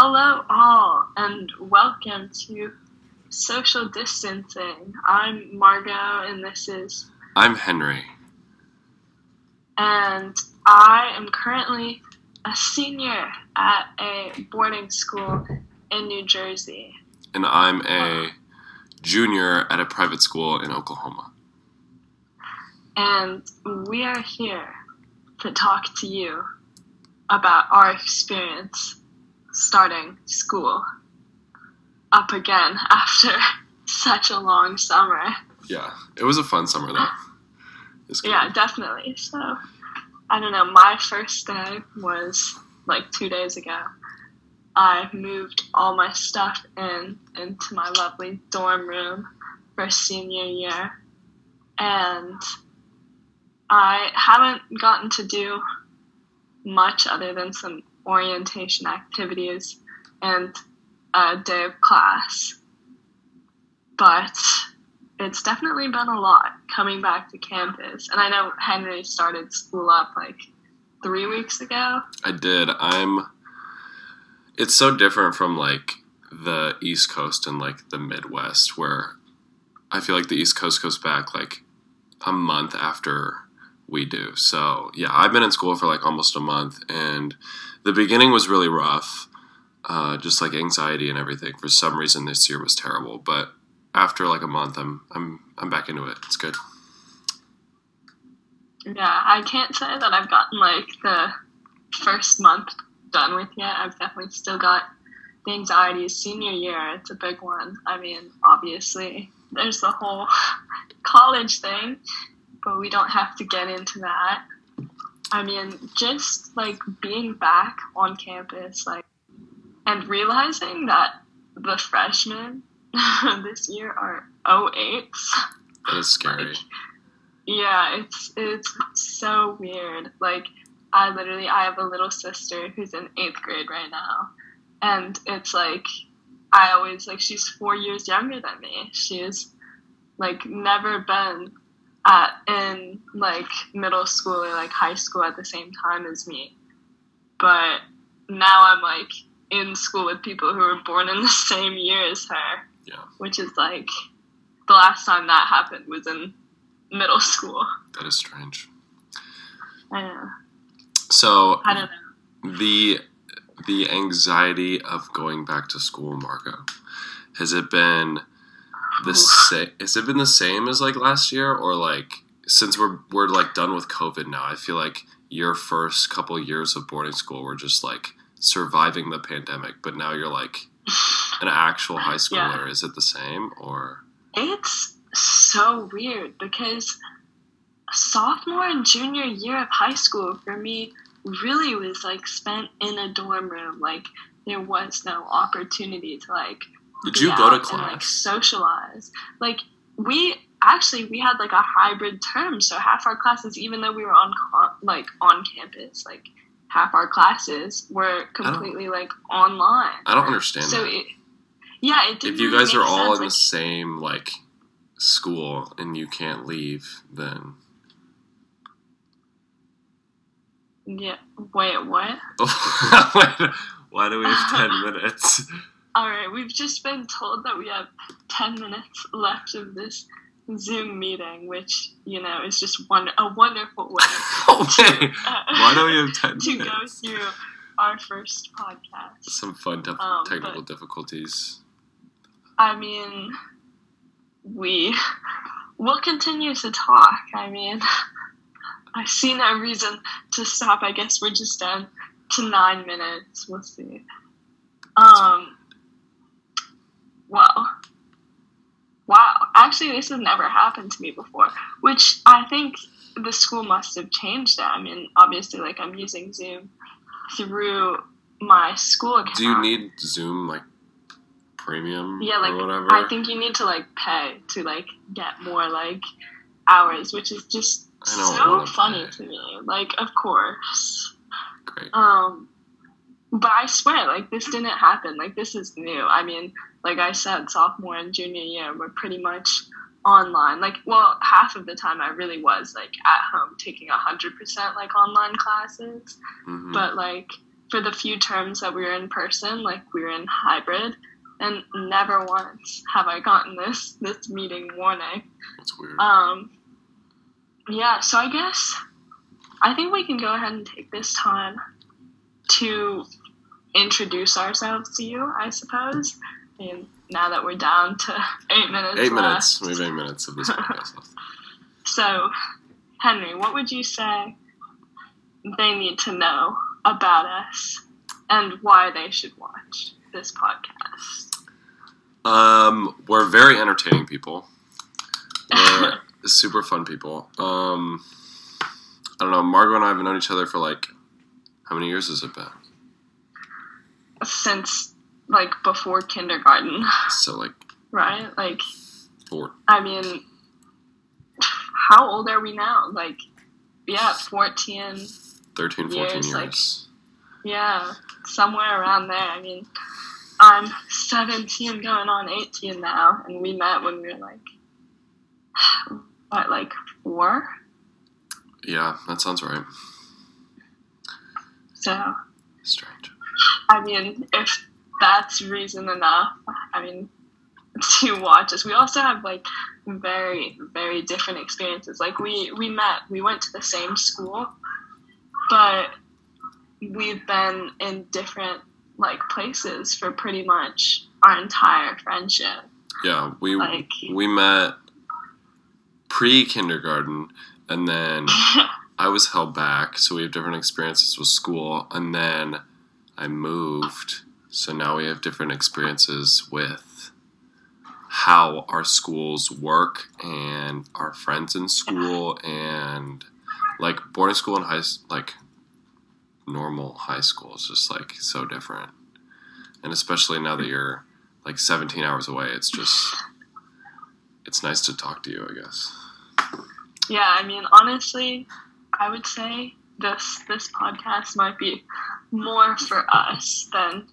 Hello, all, and welcome to Social Distancing. I'm Margot, and this is, I'm Henry. and I am currently a senior at a boarding school in New Jersey. And I'm a junior at a private school in Oklahoma. And we are here to talk to you about our experience starting school up again after such a long summer. Yeah, it was a fun summer though. Yeah, definitely. So, I don't know. My first day was like two days ago. I moved all my stuff in into my lovely dorm room for senior year, and I haven't gotten to do much other than some orientation activities and a day of class. But it's definitely been a lot coming back to campus. And I know Henry started school up like three weeks ago. I did. I'm. It's so different from like the East Coast and like the Midwest, where I feel like the East Coast goes back like a month after we do. So yeah, I've been in school for like almost a month, and the beginning was really rough. Uh, just like anxiety and everything. For some reason, this year was terrible. But after like a month, I'm I'm I'm back into it. It's good. Yeah, I can't say that I've gotten like the first month done with yet. I've definitely still got the anxiety. Senior year, it's a big one. I mean, obviously, there's the whole college thing, but we don't have to get into that. I mean, just like being back on campus, like, and realizing that the freshmen this year are 08s. That is scary. Like, yeah, it's it's so weird. Like I literally I have a little sister who's in eighth grade right now. And it's like I always like she's four years younger than me. She's like never been at in like middle school or like high school at the same time as me. But now I'm like in school with people who were born in the same year as her. Yeah. Which is like the last time that happened was in middle school. that is strange. I know. So I don't know. the the anxiety of going back to school, Margot, has it been the same? Has it been the same as like last year, or like since we're we're like done with COVID now? I feel like your first couple years of boarding school were just like surviving the pandemic, but now you're like an actual high schooler. Is it the same or? It's so weird because sophomore and junior year of high school for me really was like spent in a dorm room. Like there was no opportunity to like Did you go to out and, like class? socialize. Like we actually we had like a hybrid term, so half our classes, even though we were on like on campus, like half our classes were completely like online. I don't understand. So that. it, yeah, it didn't. if you guys are all sense, in like, the same like school and you can't leave, then Yeah. Wait, what? why, why do we have ten minutes? All right, we've just been told that we have 10 minutes left of this Zoom meeting, which, you know, is just one, a wonderful way Okay. uh, Why do we have ten to go through our first podcast. Some fun def- Um, technical difficulties. I mean, we will continue to talk. I mean, I see no reason to stop. I guess we're just down to nine minutes. We'll see. Um. Well. Wow. Actually, this has never happened to me before, which I think the school must have changed that. I mean, obviously, like I'm using Zoom through my school account. Do you need Zoom like premium Yeah, like whatever? I think you need to like pay to like get more like hours, which is just so funny pay. to me. Like, of course. Great. Um, but I swear, like this didn't happen. Like this is new. I mean, like I said, sophomore and junior year were pretty much online. Like, well, half of the time I really was like at home taking a hundred percent like online classes. Mhm. But like for the few terms that we were in person, like we were in hybrid, and never once have I gotten this this meeting warning. That's weird. Um, yeah, so I guess I think we can go ahead and take this time to introduce ourselves to you. I suppose. Mean, now that we're down to eight minutes. eight left. minutes. We have eight minutes of this podcast left. So, Henry, what would you say they need to know about us and why they should watch this podcast? Um, we're very entertaining people. We're super fun people. Um, I don't know. Margot and I have known each other for like how many years has it been? Since like before kindergarten, So like right? Like, four. I mean, how old are we now? Like, yeah, 14, 13, 14 Years, years. like- yeah, somewhere around there. I mean, I'm 17 going on 18 now, and we met when we were like, what, like four? yeah, that sounds right. So, Strange. I mean, if that's reason enough, I mean, to watch us. We also have like very, very different experiences. Like we we met, we went to the same school, but we've been in different like places for pretty much our entire friendship. Yeah, we Like, we met pre kindergarten, and then I was held back, so we have different experiences with school, and then I moved, so now we have different experiences with how our schools work and our friends in school and like boarding school and high like normal high school is just like so different. And especially now that you're like 17 hours away it's just it's nice to talk to you i guess. Yeah, I mean, honestly, I would say this this podcast might be more for us than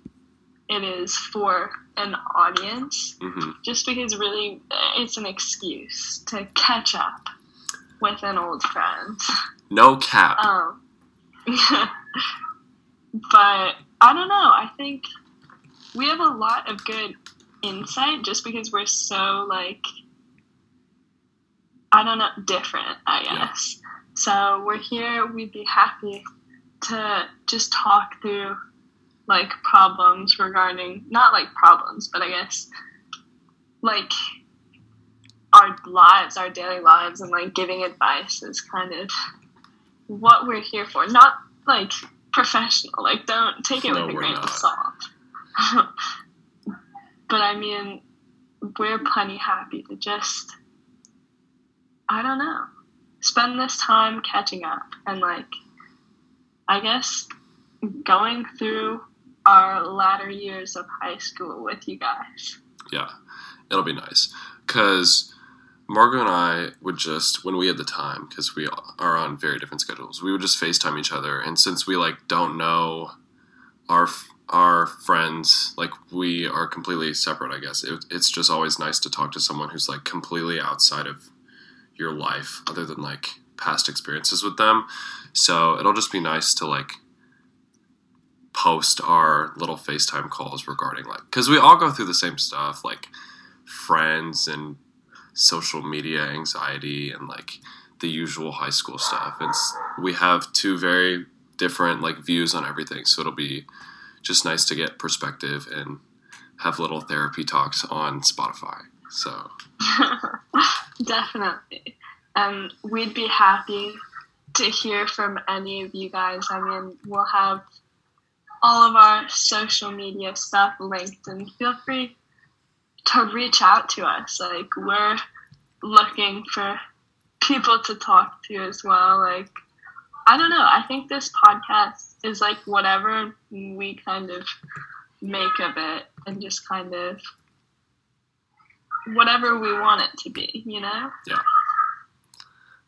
it is for an audience. hmm just because really it's an excuse to catch up with an old friend. no cap Um, but I don't know. I think we have a lot of good insight just because we're so like I don't know different. I Yeah. So we're here. We'd be happy to just talk through like problems regarding not like problems, but I guess like our lives, our daily lives, and like giving advice is kind of what we're here for. Not like professional. Like don't take it No, with a grain not. of salt. but I mean, we're plenty happy to just I don't know spend this time catching up and like I guess going through our latter years of high school with you guys. yeah it'll be nice. Because margot and i would just when we had the time because we are on very different schedules we would just facetime each other. And since we like don't know our our friends like we are completely separate i guess. It, it's just always nice to talk to someone who's like completely outside of your life other than like past experiences with them. So it'll just be nice to like post our little facetime calls regarding like because we all go through the same stuff like friends and social media anxiety and like the usual high school stuff. And we have two very different like views on everything so it'll be just nice to get perspective and have little therapy talks on spotify so Definitely. And we'd be happy to hear from any of you guys. I mean, we'll have all of our social media stuff linked, and feel free to reach out to us. Like, we're looking for people to talk to as well. Like, I don't know. I think this podcast is like whatever we kind of make of it and just kind of whatever we want it to be, you know? Yeah.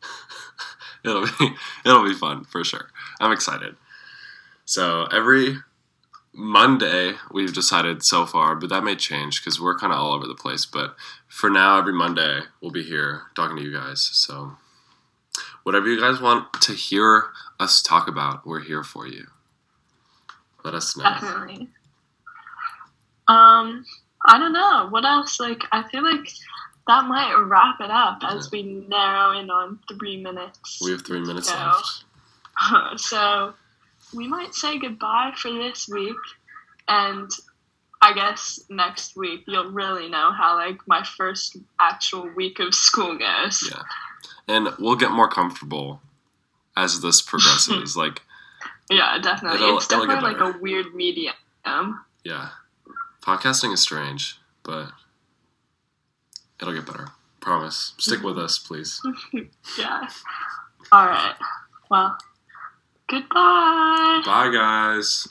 it'll be it'll be fun for sure. I'm excited. So every Monday we've decided so far, but that may change because we're kind of all over the place. But for now, every Monday we'll be here talking to you guys. So whatever you guys want to hear us talk about, we're here for you. Let us know. Definitely. Um, I don't know. What else? Like, I feel like that might wrap it up as we narrow in on three minutes. We have three minutes left. so we might say goodbye for this week and i guess next week you'll really know how like my first actual week of school goes Yeah. And we'll get more comfortable as this progresses. like, yeah definitely It'll- it's it'll definitely like a weird medium yeah. Podcasting is strange, but it'll get better. Promise. Stick with us, please. yeah all right well goodbye Bye, guys.